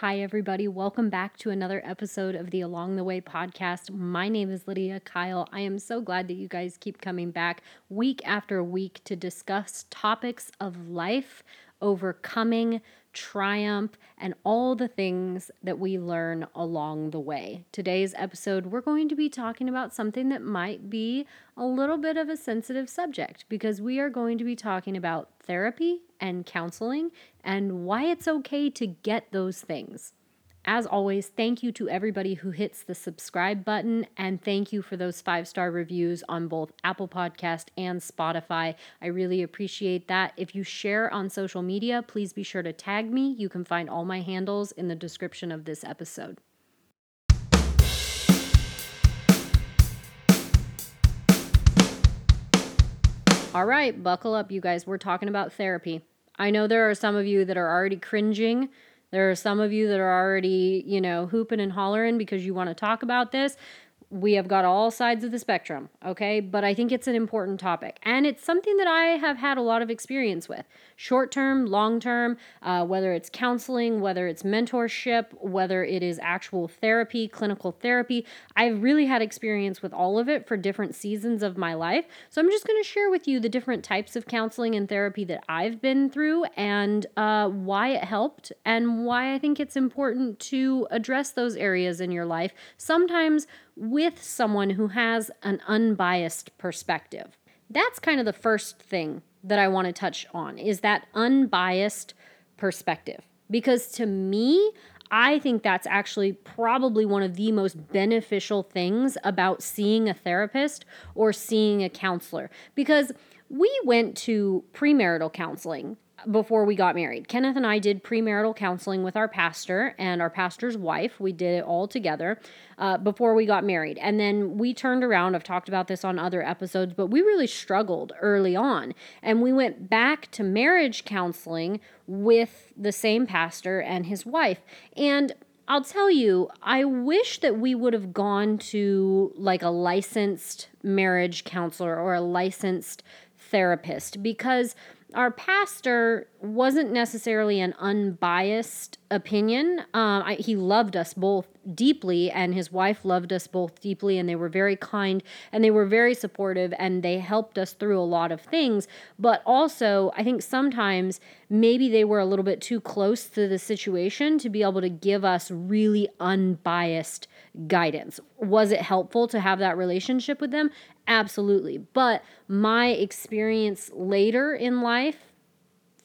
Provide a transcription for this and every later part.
Hi, everybody. Welcome back to another episode of the Along the Way podcast. My name is Lydia Kyle. I am so glad that you guys keep coming back week after week to discuss topics of life, overcoming, triumph, and all the things that we learn along the way. Today's episode, we're going to be talking about something that might be a little bit of a sensitive subject because we are going to be talking about therapy and counseling and why it's okay to get those things. As always, thank you to everybody who hits the subscribe button and thank you for those five star reviews on both Apple Podcast and Spotify. I really appreciate that. If you share on social media, please be sure to tag me. You can find all my handles in the description of this episode. All right, buckle up, you guys. We're talking about therapy. I know there are some of you that are already cringing there are some of you that are already, you know, hooping and hollering because you want to talk about this we have got all sides of the spectrum, okay? But I think it's an important topic. And it's something that I have had a lot of experience with short term, long term, uh, whether it's counseling, whether it's mentorship, whether it is actual therapy, clinical therapy. I've really had experience with all of it for different seasons of my life. So I'm just to share with you the different types of counseling and therapy that I've been through and uh, why it helped and why I think it's important to address those areas in your life. Sometimes with someone who has an unbiased perspective. That's kind of the first thing that I want to touch on is that unbiased perspective. Because to me, I think that's actually probably one of the most beneficial things about seeing a therapist or seeing a counselor. Because we went to premarital counseling before we got married. Kenneth and I did premarital counseling with our pastor and our pastor's wife. We did it all together uh, before we got married. And then we turned around. I've talked about this on other episodes, but we really struggled early on. And we went back to marriage counseling with the same pastor and his wife. And I'll tell you, I wish that we would have gone to like a licensed marriage counselor or a licensed therapist because our pastor wasn't necessarily an unbiased opinion. Um, I, he loved us both deeply, and his wife loved us both deeply, and they were very kind and they were very supportive, and they helped us through a lot of things. But also, I think sometimes maybe they were a little bit too close to the situation to be able to give us really unbiased guidance. Was it helpful to have that relationship with them? Absolutely. But my experience later in life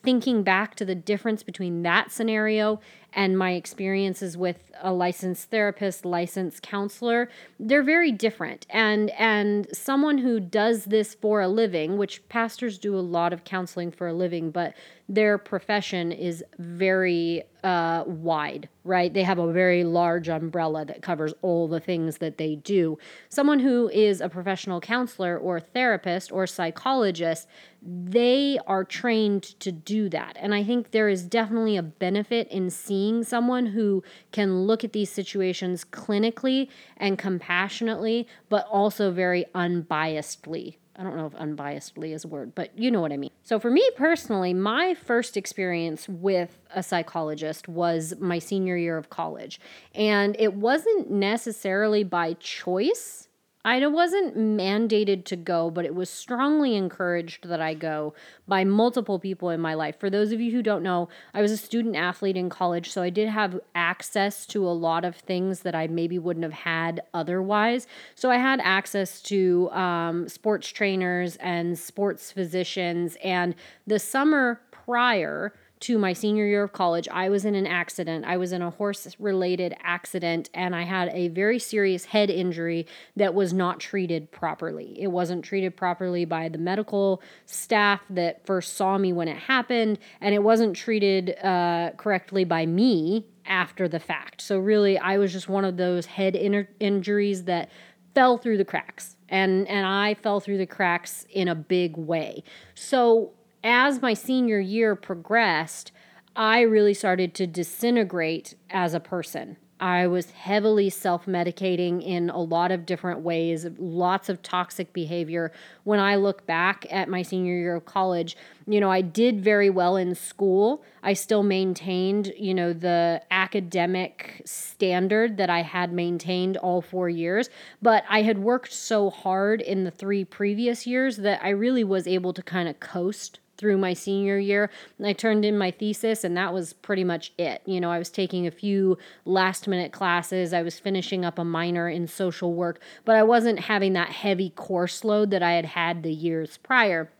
thinking back to the difference between that scenario and my experiences with a licensed therapist, licensed counselor, they're very different. And and someone who does this for a living, which pastors do a lot of counseling for a living, but their profession is very uh, wide, right? They have a very large umbrella that covers all the things that they do. Someone who is a professional counselor or therapist or psychologist, they are trained to do that. And I think there is definitely a benefit in seeing someone who can look at these situations clinically and compassionately, but also very unbiasedly. I don't know if unbiasedly is a word, but you know what I mean. So, for me personally, my first experience with a psychologist was my senior year of college. And it wasn't necessarily by choice I wasn't mandated to go, but it was strongly encouraged that I go by multiple people in my life. For those of you who don't know, I was a student athlete in college, so I did have access to a lot of things that I maybe wouldn't have had otherwise. So I had access to um, sports trainers and sports physicians. And the summer prior, to my senior year of college, I was in an accident. I was in a horse related accident and I had a very serious head injury that was not treated properly. It wasn't treated properly by the medical staff that first saw me when it happened, and it wasn't treated uh, correctly by me after the fact. So, really, I was just one of those head in- injuries that fell through the cracks. And, and I fell through the cracks in a big way. So, as my senior year progressed, I really started to disintegrate as a person. I was heavily self medicating in a lot of different ways, lots of toxic behavior. When I look back at my senior year of college, you know, I did very well in school. I still maintained, you know, the academic standard that I had maintained all four years, but I had worked so hard in the three previous years that I really was able to kind of coast through my senior year. I turned in my thesis, and that was pretty much it. You know, I was taking a few last minute classes, I was finishing up a minor in social work, but I wasn't having that heavy course load that I had had the years prior.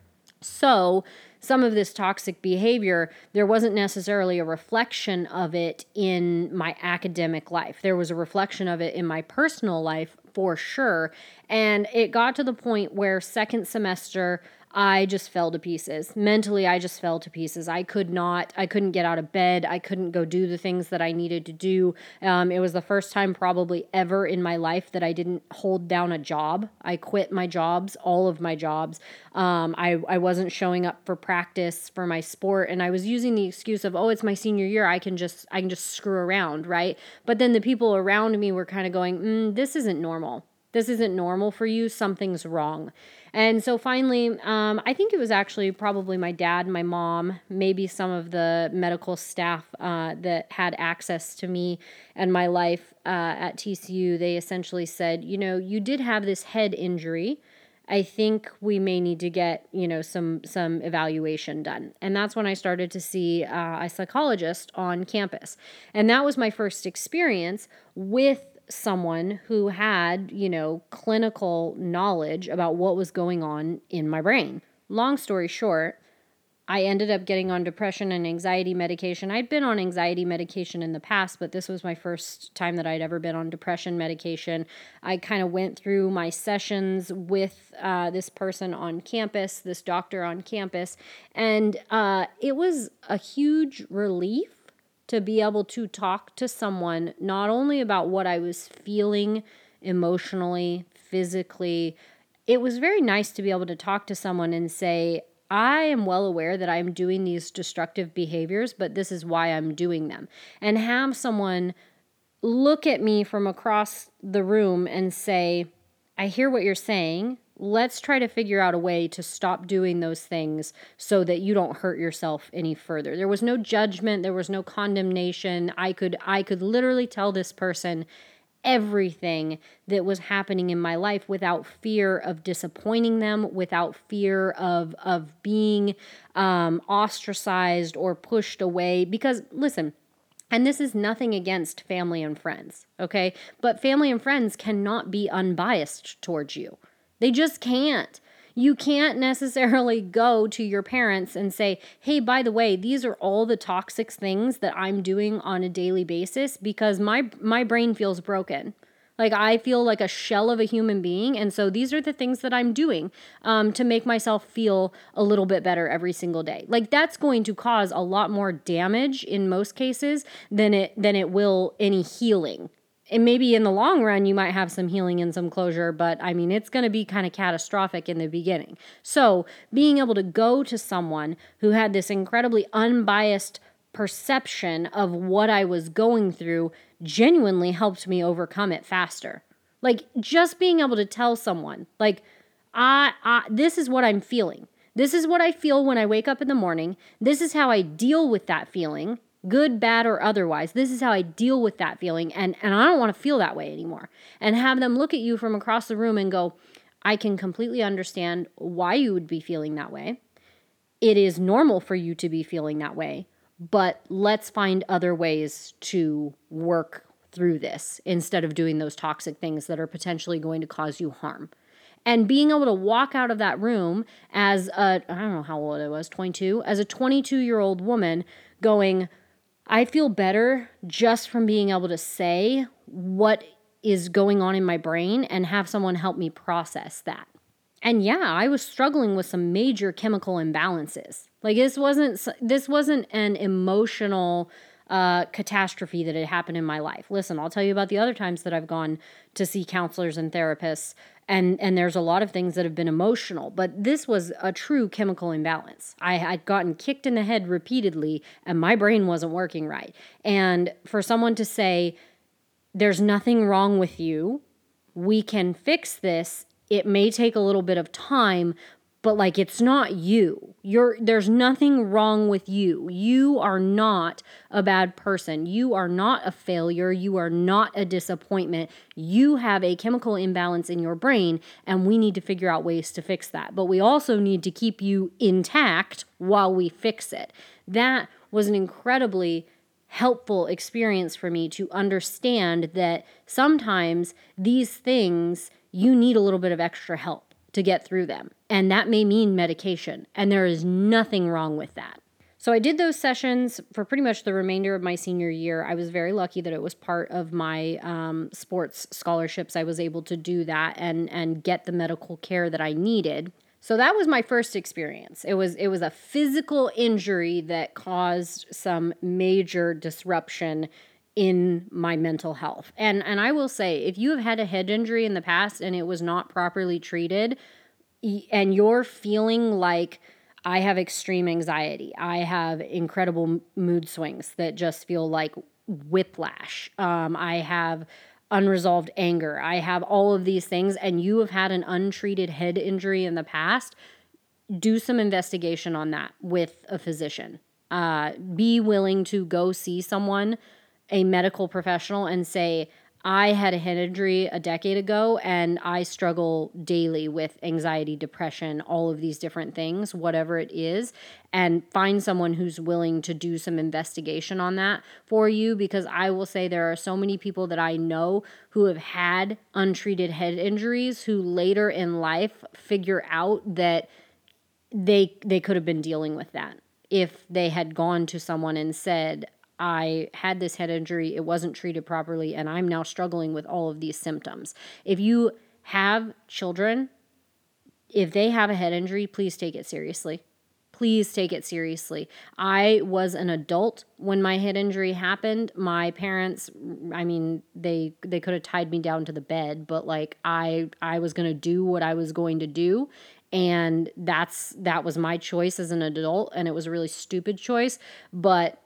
So, some of this toxic behavior, there wasn't necessarily a reflection of it in my academic life. There was a reflection of it in my personal life for sure. And it got to the point where second semester, I just fell to pieces. Mentally, I just fell to pieces. I could not, I couldn't get out of bed. I couldn't go do the things that I needed to do. Um, it was the first time, probably ever in my life, that I didn't hold down a job. I quit my jobs, all of my jobs. Um, I, I wasn't showing up for practice for my sport, and I was using the excuse of, oh, it's my senior year. I can just, I can just screw around, right? But then the people around me were kind of going, mm, this isn't normal. This isn't normal for you. Something's wrong. And so finally, um, I think it was actually probably my dad, my mom, maybe some of the medical staff uh, that had access to me and my life uh, at TCU. They essentially said, you know, you did have this head injury. I think we may need to get you know some some evaluation done, and that's when I started to see uh, a psychologist on campus, and that was my first experience with someone who had, you know, clinical knowledge about what was going on in my brain. Long story short, I ended up getting on depression and anxiety medication. I'd been on anxiety medication in the past, but this was my first time that I'd ever been on depression medication. I kind of went through my sessions with uh, this person on campus, this doctor on campus, and uh, it was a huge relief to be able to talk to someone not only about what I was feeling emotionally, physically. It was very nice to be able to talk to someone and say, I am well aware that I'm doing these destructive behaviors, but this is why I'm doing them. And have someone look at me from across the room and say, I hear what you're saying let's try to figure out a way to stop doing those things so that you don't hurt yourself any further there was no judgment there was no condemnation i could i could literally tell this person everything that was happening in my life without fear of disappointing them without fear of of being um, ostracized or pushed away because listen and this is nothing against family and friends, okay? But family and friends cannot be unbiased towards you. They just can't. You can't necessarily go to your parents and say, hey, by the way, these are all the toxic things that I'm doing on a daily basis because my, my brain feels broken. Like I feel like a shell of a human being. And so these are the things that I'm doing um, to make myself feel a little bit better every single day. Like that's going to cause a lot more damage in most cases than it than it will any healing and maybe in the long run you might have some healing and some closure but i mean it's going to be kind of catastrophic in the beginning. So being able to go to someone who had this incredibly unbiased perception of what i was going through genuinely helped me overcome it faster. Like just being able to tell someone like I, I this is what i'm feeling. This is what i feel when i wake up in the morning. This is how i deal with that feeling good, bad, or otherwise. This is how I deal with that feeling. And, and I don't want to feel that way anymore. And have them look at you from across the room and go, I can completely understand why you would be feeling that way. It is normal for you to be feeling that way, but let's find other ways to work through this instead of doing those toxic things that are potentially going to cause you harm. And being able to walk out of that room as a, I don't know how old I was, 22, as a 22 year old woman going, I feel better just from being able to say what is going on in my brain and have someone help me process that. And yeah, I was struggling with some major chemical imbalances. Like this wasn't this wasn't an emotional uh, catastrophe that had happened in my life. Listen, I'll tell you about the other times that I've gone to see counselors and therapists and and there's a lot of things that have been emotional but this was a true chemical imbalance. I had gotten kicked in the head repeatedly and my brain wasn't working right. And for someone to say there's nothing wrong with you. We can fix this. It may take a little bit of time but like it's not you. You're there's nothing wrong with you. You are not a bad person. You are not a failure. You are not a disappointment. You have a chemical imbalance in your brain and we need to figure out ways to fix that. But we also need to keep you intact while we fix it. That was an incredibly helpful experience for me to understand that sometimes these things you need a little bit of extra help to get through them. And that may mean medication. And there is nothing wrong with that. So I did those sessions for pretty much the remainder of my senior year. I was very lucky that it was part of my um, sports scholarships. I was able to do that and and get the medical care that I needed. So that was my first experience. It was it was a physical injury that caused some major disruption in my mental health. And and I will say if you have had a head injury in the past and it was not properly treated and you're feeling like I have extreme anxiety. I have incredible mood swings that just feel like whiplash. Um, I have unresolved anger. I have all of these things, and you have had an untreated head injury in the past. Do some investigation on that with a physician. Uh, be willing to go see someone a medical professional and say, I had a head injury a decade ago and I struggle daily with anxiety, depression, all of these different things, whatever it is, and find someone who's willing to do some investigation on that for you because I will say there are so many people that I know who have had untreated head injuries who later in life figure out that they they could have been dealing with that if they had gone to someone and said I had this head injury, it wasn't treated properly, and I'm now struggling with all of these symptoms. If you have children, if they have a head injury, please take it seriously. Please take it seriously. I was an adult when my head injury happened. My parents, I mean, they they could have tied me down to the bed, but like I I was going to do what I was going to do and that's that was my choice as an adult and it was a really stupid choice, but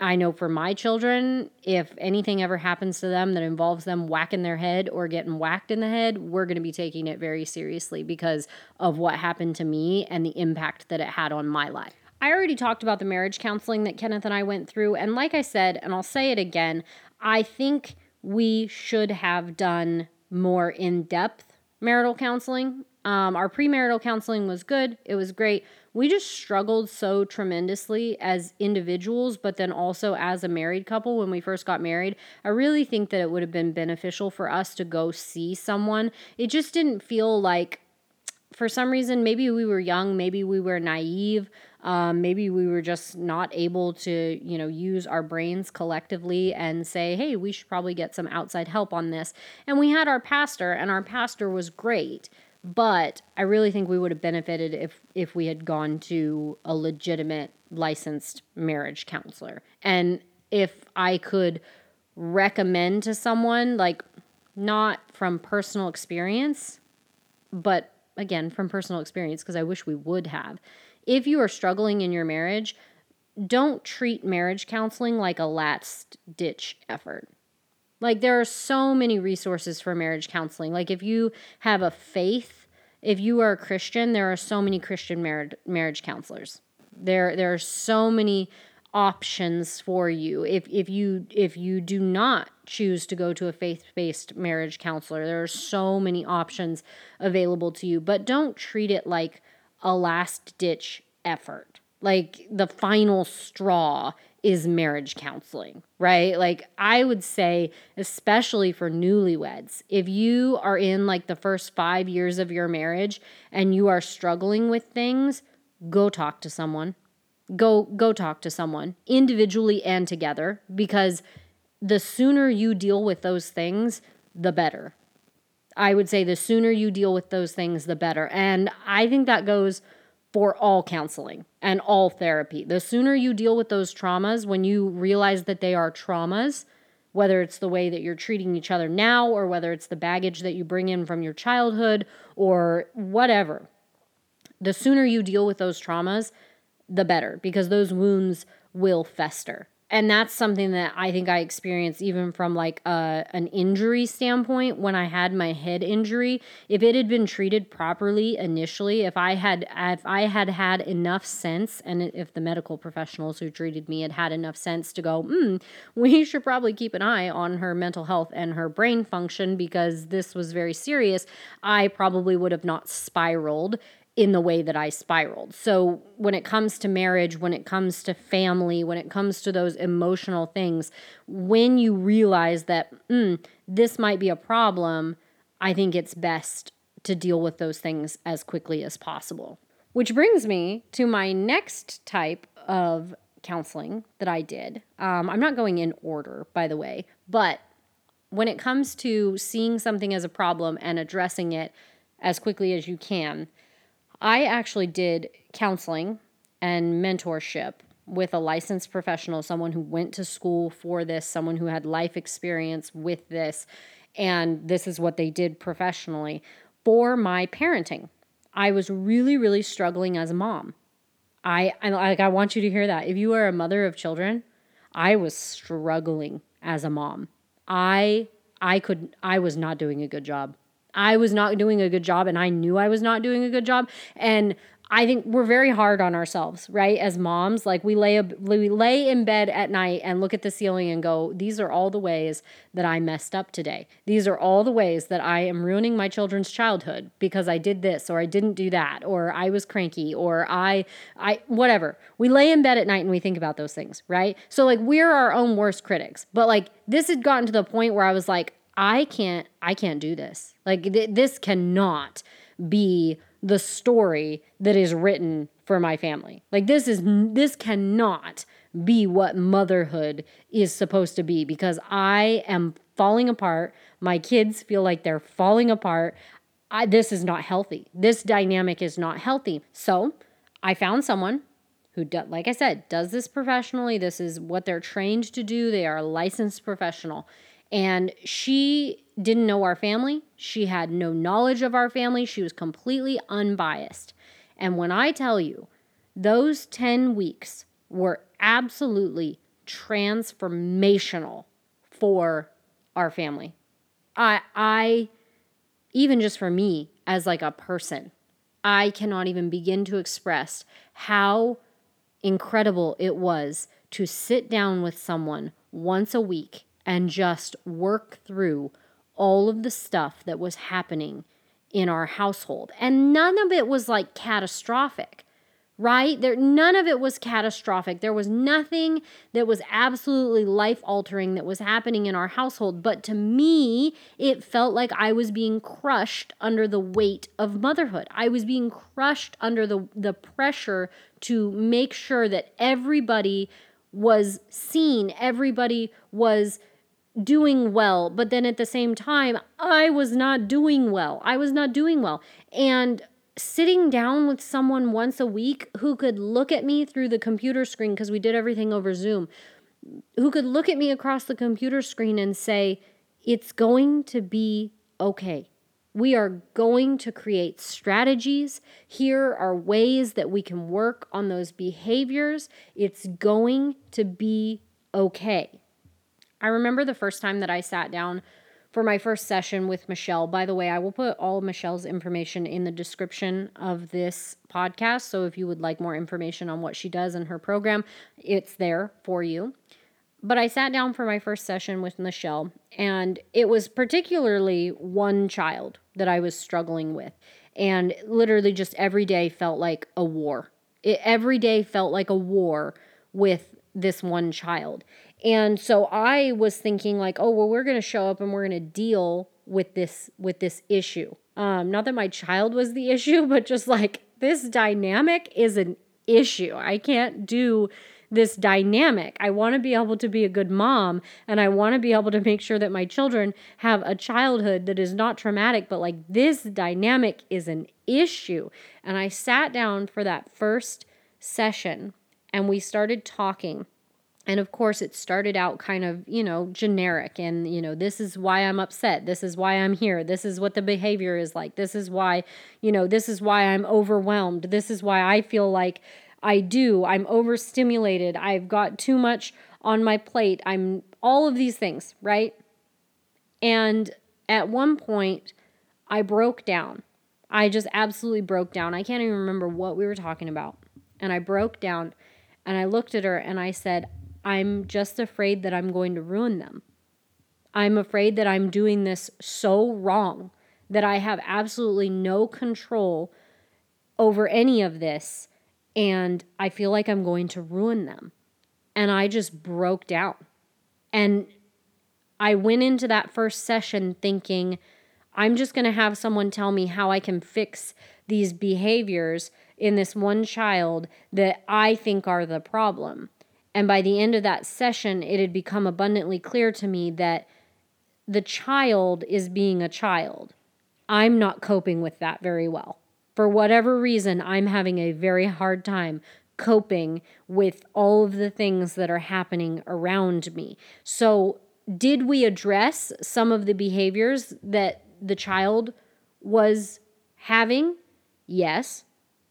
I know for my children, if anything ever happens to them that involves them whacking their head or getting whacked in the head, we're going to be taking it very seriously because of what happened to me and the impact that it had on my life. I already talked about the marriage counseling that Kenneth and I went through. And like I said, and I'll say it again, I think we should have done more in depth marital counseling. Um, our premarital counseling was good, it was great we just struggled so tremendously as individuals, but then also as a married couple when we first got married. I really think that it would have been beneficial for us to go see someone. It just didn't feel like, for some reason, maybe we were young, maybe we were naive. Um, maybe we were just not able to, you know, use our brains collectively and say, hey, we should probably get some outside help on this. And we had our pastor, and our pastor was great. But I really think we would have benefited if if we had gone to a legitimate licensed marriage counselor. And if I could recommend to someone like not from personal experience, but again from personal experience because I wish we would have. If you are struggling in your marriage, don't treat marriage counseling like a last ditch effort. Like there are so many resources for marriage counseling. Like if you have a faith, if you are a Christian, there are so many Christian marriage marriage counselors. There there are so many options for you. If if you if you do not choose to go to a faith-based marriage counselor, there are so many options available to you, but don't treat it like a last-ditch effort. Like the final straw is marriage counseling, right? Like I would say, especially for newlyweds, if you are in like the first five years of your marriage and you are struggling with things, go talk to someone. Go go talk to someone individually and together because the sooner you deal with those things, the better. I would say the sooner you deal with those things, the better. And I think that goes for all counseling and all therapy. The sooner you deal with those traumas, when you realize that they are traumas, whether it's the way that you're treating each other now or whether it's the baggage that you bring in from your childhood or whatever. The sooner you deal with those traumas, the better because those wounds will fester and that's something that I think I experienced even from like a, an injury standpoint when I had my head injury. If it had been treated properly initially, if I had if I had had enough sense, and if the medical professionals who treated me had had enough sense to go, hmm, we should probably keep an eye on her mental health and her brain function because this was very serious, I probably would have not spiraled in the way that I spiraled. So, when it comes to marriage, when it comes to family, when it comes to those emotional things, when you realize that mm, this might be a problem, I think it's best to deal with those things as quickly as possible. Which brings me to my next type of counseling that I did. Um, I'm not going in order, by the way, but when it comes to seeing something as a problem and addressing it as quickly as you can, I actually did counseling and mentorship with a licensed professional, someone who went to school for this, someone who had life experience with this, and this is what they did professionally for my parenting. I was really, really struggling as a mom. I, I like I want you to hear that. If you are a mother of children, I was struggling as a mom. I I could I was not doing a good job. I was not doing a good job and I knew I was not doing a good job. And I think we're very hard on ourselves, right? As moms, like we lay we lay in bed at night and look at the ceiling and go, "These are all the ways that I messed up today. These are all the ways that I am ruining my children's childhood because I did this or I didn't do that or I was cranky or I I whatever." We lay in bed at night and we think about those things, right? So like we're our own worst critics. But like this had gotten to the point where I was like, I can't I can't do this. Like th- this cannot be the story that is written for my family. Like this is this cannot be what motherhood is supposed to be because I am falling apart. My kids feel like they're falling apart. I, this is not healthy. This dynamic is not healthy. So, I found someone who, do, like I said, does this professionally. This is what they're trained to do. They are a licensed professional. And she didn't know our family. She had no knowledge of our family. She was completely unbiased. And when I tell you, those 10 weeks were absolutely transformational for our family. I I even just for me as like a person, I cannot even begin to express how incredible it was to sit down with someone once a week and just work through all of the stuff that was happening in our household. And none of it was like catastrophic, right? There none of it was catastrophic. There was nothing that was absolutely life altering that was happening in our household, but to me, it felt like I was being crushed under the weight of motherhood. I was being crushed under the the pressure to make sure that everybody was seen, everybody was doing well, but then at the same time, I was not doing well. I was not doing well. And sitting down with someone once a week who could look at me through the computer screen, because we did everything over Zoom, who could look at me across the computer screen and say, It's going to be okay. We are going to create strategies. Here are ways that we can work on those behaviors. It's going to be okay. I remember the first time that I sat down for my first session with Michelle. By the way, I will put all Michelle's information in the description of this podcast. So if you would like more information on what she does in her program, it's there for you. But I sat down for my first session with Michelle, and it was particularly one child that I was struggling with. And literally, just every day felt like a war. It, every day felt like a war with this one child. And so I was thinking like, oh, well, we're going to show up and we're going to deal with this with this issue. Um, not that my child was the issue, but just like this dynamic is an issue. I can't do this dynamic. I want to be able to be a good mom and I want to be able to make sure that my children have a childhood that is not traumatic, but like this dynamic is an issue. And I sat down for that first session and we started talking And of course, it started out kind of, you know, generic. And, you know, this is why I'm upset. This is why I'm here. This is what the behavior is like. This is why, you know, this is why I'm overwhelmed. This is why I feel like I do. I'm overstimulated. I've got too much on my plate. I'm all of these things, right? And at one point, I broke down. I just absolutely broke down. I can't even remember what we were talking about. And I broke down and I looked at her and I said, I'm just afraid that I'm going to ruin them. I'm afraid that I'm doing this so wrong that I have absolutely no control over any of this. And I feel like I'm going to ruin them. And I just broke down. And I went into that first session thinking, I'm just going to have someone tell me how I can fix these behaviors in this one child that I think are the problem. And by the end of that session, it had become abundantly clear to me that the child is being a child. I'm not coping with that very well. For whatever reason, I'm having a very hard time coping with all of the things that are happening around me. So, did we address some of the behaviors that the child was having? Yes.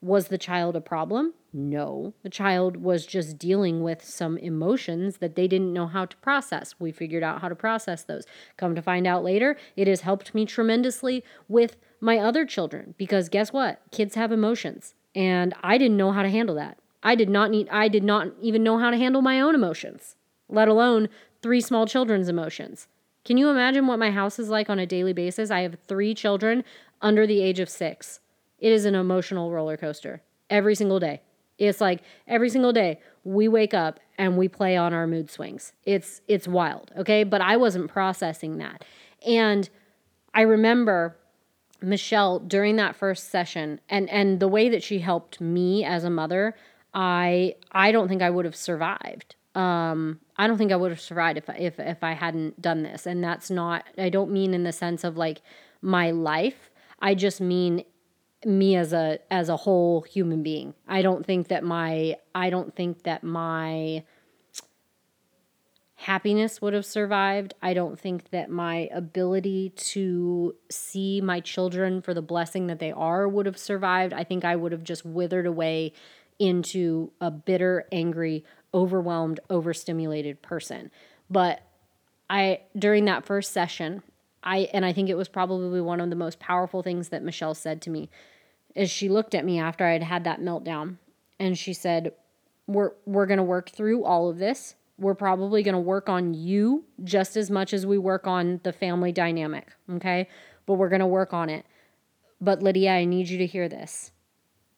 Was the child a problem? No. The child was just dealing with some emotions that they didn't know how to process. We figured out how to process those. Come to find out later, it has helped me tremendously with my other children because guess what? Kids have emotions. And I didn't know how to handle that. I did not need I did not even know how to handle my own emotions, let alone three small children's emotions. Can you imagine what my house is like on a daily basis? I have 3 children under the age of 6. It is an emotional roller coaster every single day. It's like every single day we wake up and we play on our mood swings. It's it's wild, okay? But I wasn't processing that. And I remember Michelle during that first session and and the way that she helped me as a mother, I I don't think I would have survived. Um I don't think I would have survived if if if I hadn't done this. And that's not I don't mean in the sense of like my life. I just mean me as a as a whole human being. I don't think that my I don't think that my happiness would have survived. I don't think that my ability to see my children for the blessing that they are would have survived. I think I would have just withered away into a bitter, angry, overwhelmed, overstimulated person. But I during that first session, I and I think it was probably one of the most powerful things that Michelle said to me is she looked at me after I had had that meltdown and she said, "We're we're going to work through all of this. We're probably going to work on you just as much as we work on the family dynamic, okay? But we're going to work on it. But Lydia, I need you to hear this.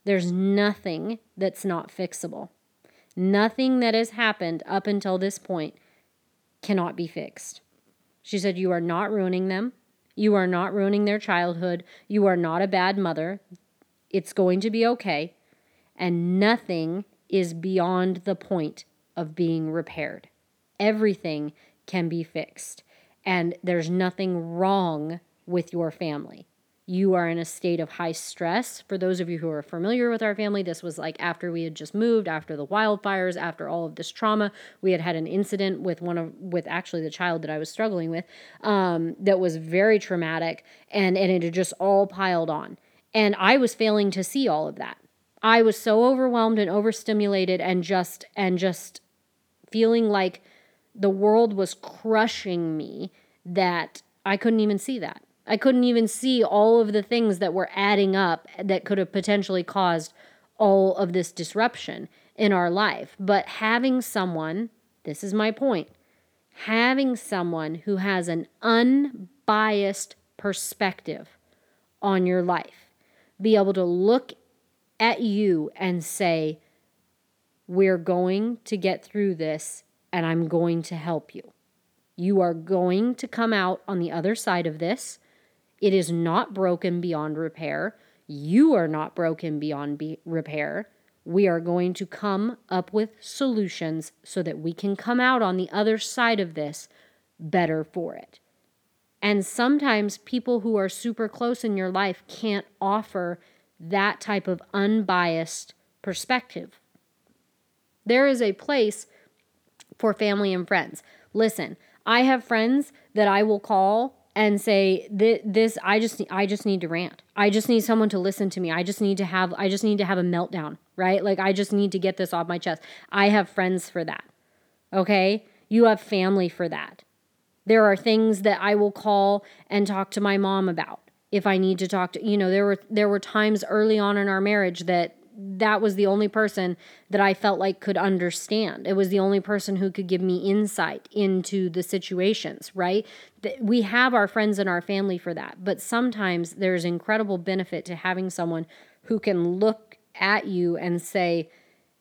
There's nothing that's not fixable. Nothing that has happened up until this point cannot be fixed." She said, "You are not ruining them. You are not ruining their childhood. You are not a bad mother. It's going to be okay. And nothing is beyond the point of being repaired. Everything can be fixed. And there's nothing wrong with your family. You are in a state of high stress. For those of you who are familiar with our family, this was like after we had just moved, after the wildfires, after all of this trauma. We had had an incident with one of, with actually the child that I was struggling with, um, that was very traumatic, and and it had just all piled on. And I was failing to see all of that. I was so overwhelmed and overstimulated and just and just feeling like the world was crushing me that I couldn't even see that. I couldn't even see all of the things that were adding up that could have potentially caused all of this disruption in our life. But having someone, this is my point, having someone who has an unbiased perspective on your life be able to look at you and say, We're going to get through this and I'm going to help you. You are going to come out on the other side of this. It is not broken beyond repair. You are not broken beyond be- repair. We are going to come up with solutions so that we can come out on the other side of this better for it. And sometimes people who are super close in your life can't offer that type of unbiased perspective. There is a place for family and friends. Listen, I have friends that I will call and say this I just I just need to rant. I just need someone to listen to me. I just need to have I just need to have a meltdown, right? Like I just need to get this off my chest. I have friends for that. Okay? You have family for that. There are things that I will call and talk to my mom about if I need to talk to you know there were there were times early on in our marriage that that was the only person that I felt like could understand. It was the only person who could give me insight into the situations, right? We have our friends and our family for that. But sometimes there's incredible benefit to having someone who can look at you and say,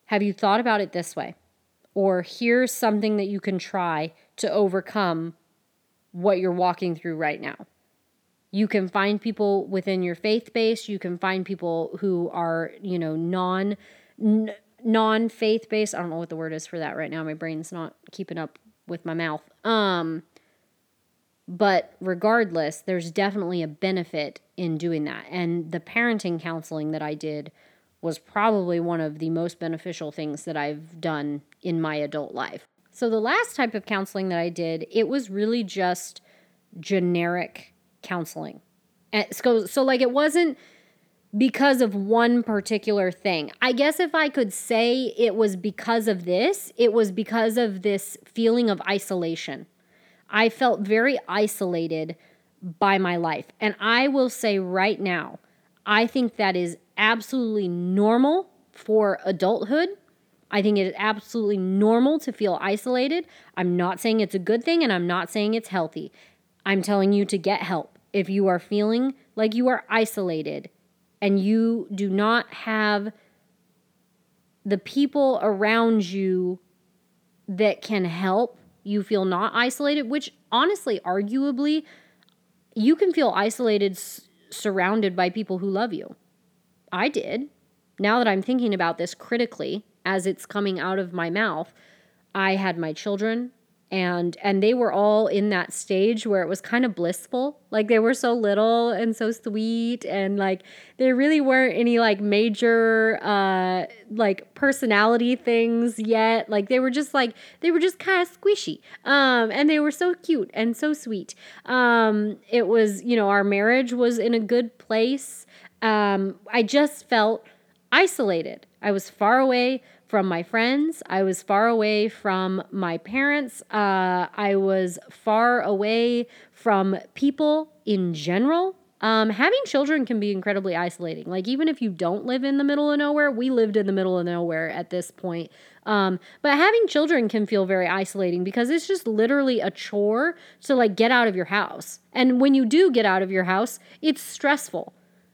Have you thought about it this way? Or here's something that you can try to overcome what you're walking through right now. You can find people within your faith base. You can find people who are, you know, non non faith based. I don't know what the word is for that right now. My brain's not keeping up with my mouth. Um, but regardless, there's definitely a benefit in doing that. And the parenting counseling that I did was probably one of the most beneficial things that I've done in my adult life. So the last type of counseling that I did, it was really just generic counseling. And so, so like it wasn't because of one particular thing. I guess if I could say it was because of this, it was because of this feeling of isolation. I felt very isolated by my life. And I will say right now, I think that is absolutely normal for adulthood. I think it is absolutely normal to feel isolated. I'm not saying it's a good thing and I'm not saying it's healthy. I'm telling you to get help if you are feeling like you are isolated and you do not have the people around you that can help you feel not isolated, which honestly, arguably, you can feel isolated s- surrounded by people who love you. I did. Now that I'm thinking about this critically as it's coming out of my mouth, I had my children, and and they were all in that stage where it was kind of blissful. Like they were so little and so sweet and like there really weren't any like major uh like personality things yet. Like they were just like they were just kind of squishy. Um and they were so cute and so sweet. Um it was you know our marriage was in a good place. Um i just felt isolated. I was far away from my friends. I was far away from my parents. Uh, I was far away from people in general. Um, having children can be incredibly isolating. Like, even if you don't live in the middle of nowhere, we lived in the middle of nowhere at this point. Um, but having children can feel very isolating because it's just literally a chore to like get out of your house. And when you do get out of your house, it's stressful.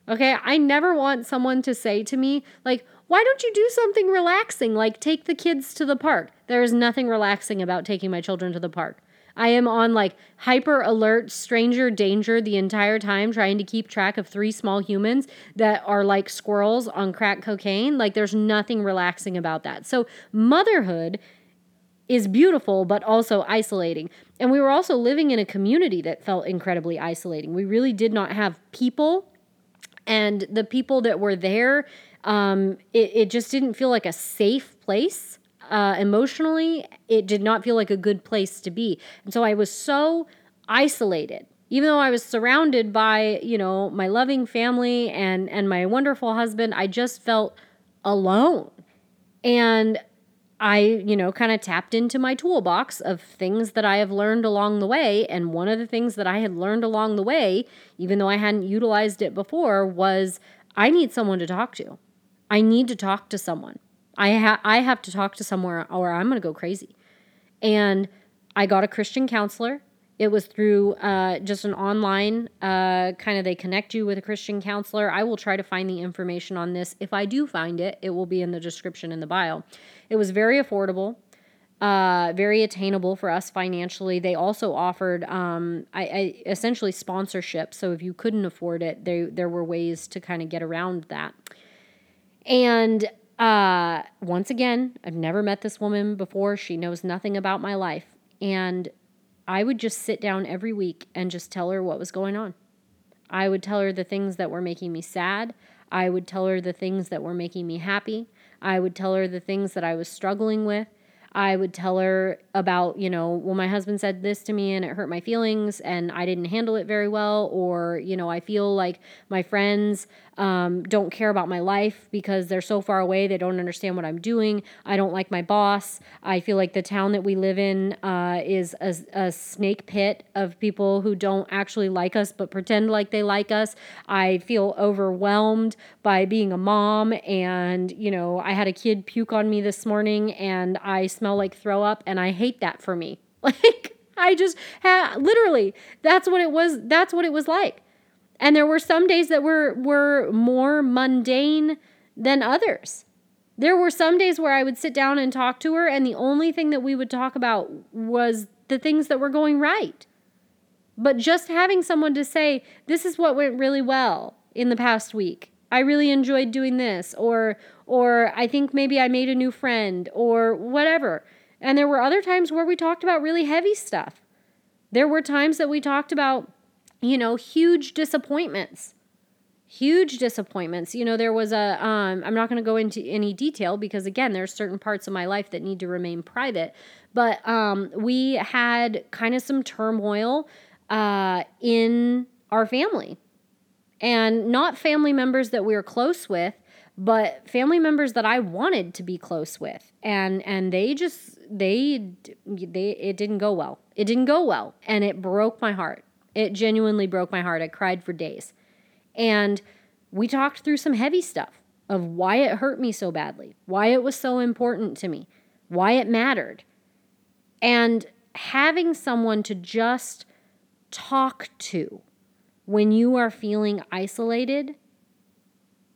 Okay. I never want someone to say to me, like, why don't you do something relaxing like take the kids to the park? There is nothing relaxing about taking my children to the park. I am on like hyper alert stranger danger the entire time trying to keep track of three small humans that are like squirrels on crack cocaine. Like there's nothing relaxing about that. So motherhood is beautiful but also isolating. And we were also living in a community that felt incredibly isolating. We really did not have people and the people that were there um, it, it just didn't feel like a safe place. Uh, emotionally, it did not feel like a good place to be. And so I was so isolated even though I was surrounded by, you know, my loving family and and my wonderful husband, I just felt alone. And I, you know, kind of tapped into my toolbox of things that I have learned along the way, and one of the things that I had learned along the way, even though I hadn't utilized it before, was I need someone to talk to. I need to talk to someone. I ha- I have to talk to someone or I'm going to go crazy. And I got a Christian counselor. It was through uh, just an online uh, kind of they connect you with a Christian counselor. I will try to find the information on this. If I do find it, it will be in the description in the bio. It was very affordable, uh, very attainable for us financially. They also offered um, I, I essentially sponsorship. So if you couldn't afford it, they, there were ways to kind of get around that. And uh, once again, I've never met this woman before. She knows nothing about my life. And I would just sit down every week and just tell her what was going on. I would tell her the things that were making me sad. I would tell her the things that were making me happy. I would tell her the things that I was struggling with. I would tell her about, you know, well, my husband said this to me and it hurt my feelings and I didn't handle it very well. Or, you know, I feel like my friends um, don't care about my life because they're so far away. They don't understand what I'm doing. I don't like my boss. I feel like the town that we live in uh, is a, a snake pit of people who don't actually like us but pretend like they like us. I feel overwhelmed by being a mom. And, you know, I had a kid puke on me this morning and I smell like throw up. And I hate that for me. Like, I just literally, that's what it was. That's what it was like. And there were some days that were were more mundane than others. There were some days where I would sit down and talk to her and the only thing that we would talk about was the things that were going right. But just having someone to say, this is what went really well in the past week. I really enjoyed doing this or or I think maybe I made a new friend or whatever. And there were other times where we talked about really heavy stuff. There were times that we talked about you know, huge disappointments. Huge disappointments. You know, there was a, um, I'm not going to go into any detail because, again, there's certain parts of my life that need to remain private. But um, we had kind of some turmoil uh, in our family. And not family members that we were close with, but family members that I wanted to be close with. And and they just they they it didn't go well. It didn't go well and it broke my heart. It genuinely broke my heart. I cried for days. And we talked through some heavy stuff of why it hurt me so badly, why it was so important to me, why it mattered. And having someone to just talk to when you are feeling isolated,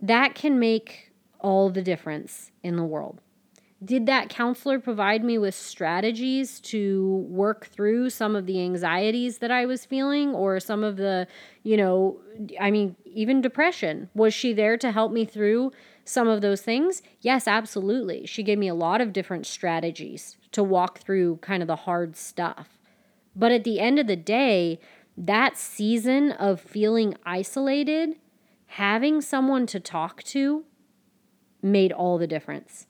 that can make all the difference in the world did that counselor provide me with strategies to work through some of the anxieties that I was feeling or some of the, you know, I mean, even depression? Was she there to help me through some of those things? Yes, absolutely. She gave me a lot of different strategies to walk through kind of the hard stuff. But at the end of the day, that season of feeling isolated, having someone to talk to made all the difference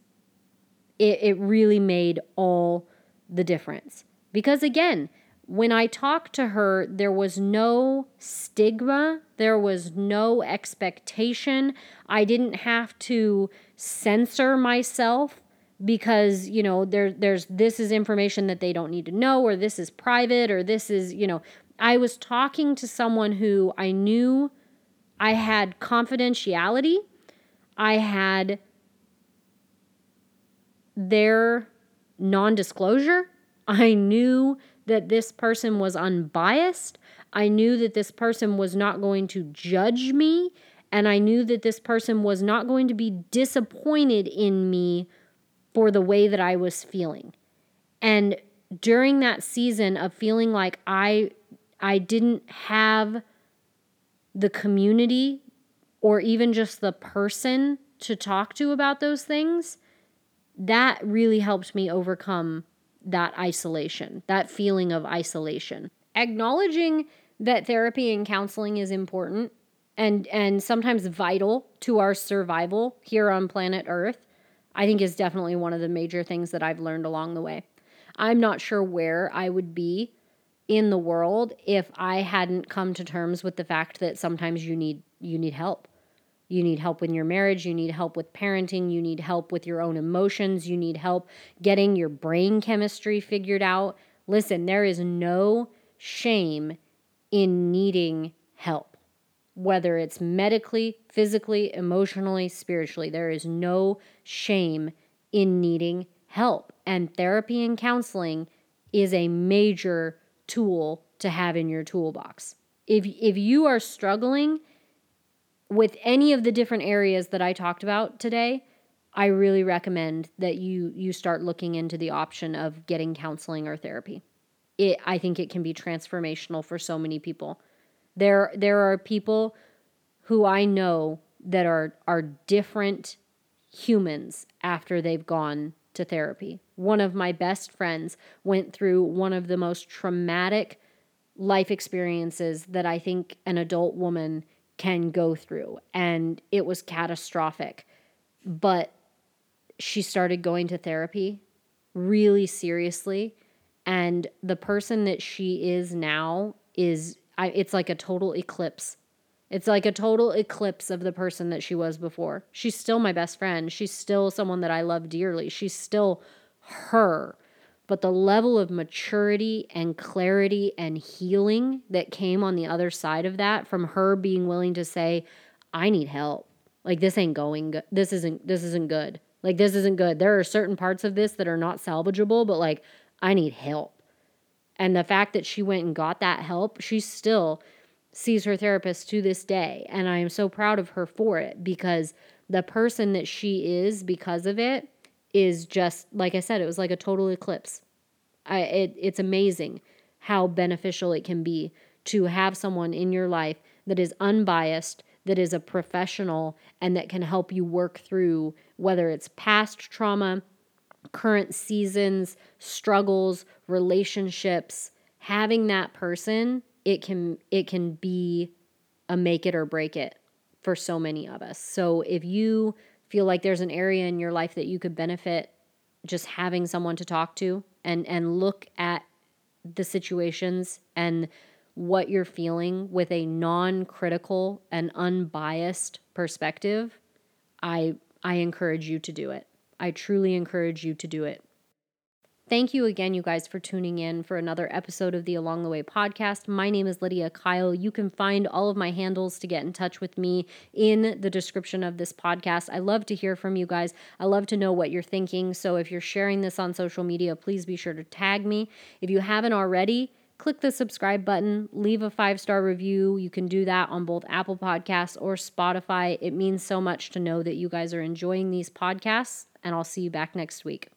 it, it really made all the difference. Because again, when I talked to her, there was no stigma, there was no expectation. I didn't have to censor myself because, you know, there there's this is information that they don't need to know or this is private or this is, you know, I was talking to someone who I knew I had confidentiality. I had their non disclosure. I knew that this person was unbiased. I knew that this person was not going to judge me. And I knew that this person was not going to be disappointed in me for the way that I was feeling. And during that season of feeling like I I didn't have the community or even just the person to talk to about those things, that really helped me overcome that isolation, that feeling of isolation. Acknowledging that therapy and counseling is important and and sometimes vital to our survival here on planet Earth, I think is definitely one of the major things that I've learned along the way. I'm not sure where I would be in the world if I hadn't come to terms with the fact that sometimes you need you need help. You need help in your marriage. You need help with parenting. You need help with your own emotions. You need help getting your brain chemistry figured out. Listen, there is no shame in needing help, whether it's medically, physically, emotionally, spiritually. There is no shame in needing help. And therapy and counseling is a major tool to have in your toolbox. If, if you are struggling, with any of the different areas that I talked about today, I really recommend that you you start looking into the option of getting counseling or therapy. It I think it can be transformational for so many people. There there are people who I know that are are different humans after they've gone to therapy. One of my best friends went through one of the most traumatic life experiences that I think an adult woman can go through. And it was catastrophic. But she started going to therapy really seriously. And the person that she is now is, I, it's like a total eclipse. It's like a total eclipse of the person that she was before. She's still my best friend. She's still someone that I love dearly. She's still her. But the level of maturity and clarity and healing that came on the other side of that from her being willing to say, I need help. Like this ain't going good. This isn't this isn't good. Like this isn't good. There are certain parts of this that are not salvageable, but like I need help. And the fact that she went and got that help, she still sees her therapist to this day. And I am so proud of her for it because the person that she is because of it is just like I said, it was like a total eclipse. I it it's amazing how beneficial it can be to have someone in your life that is unbiased, that is a professional, and that can help you work through whether it's past trauma, current seasons, struggles, relationships. Having that person, it can it can be a make it or break it for so many of us. So if you feel like there's an area in your life that you could benefit just having someone to talk to and and look at the situations and what you're feeling with a non-critical and unbiased perspective, I I encourage you to do it. I truly encourage you to do it. Thank you again, you guys, for tuning in for another episode of the Along the Way podcast. My name is Lydia Kyle. You can find all of my handles to get in touch with me in the description of this podcast. I love to hear from you guys. I love to know what you're thinking. So if you're sharing this on social media, please be sure to tag me. If you haven't already, click the subscribe button, leave a five star review. You can do that on both Apple Podcasts or Spotify. It means so much to know that you guys are enjoying these podcasts, and I'll see you back next week.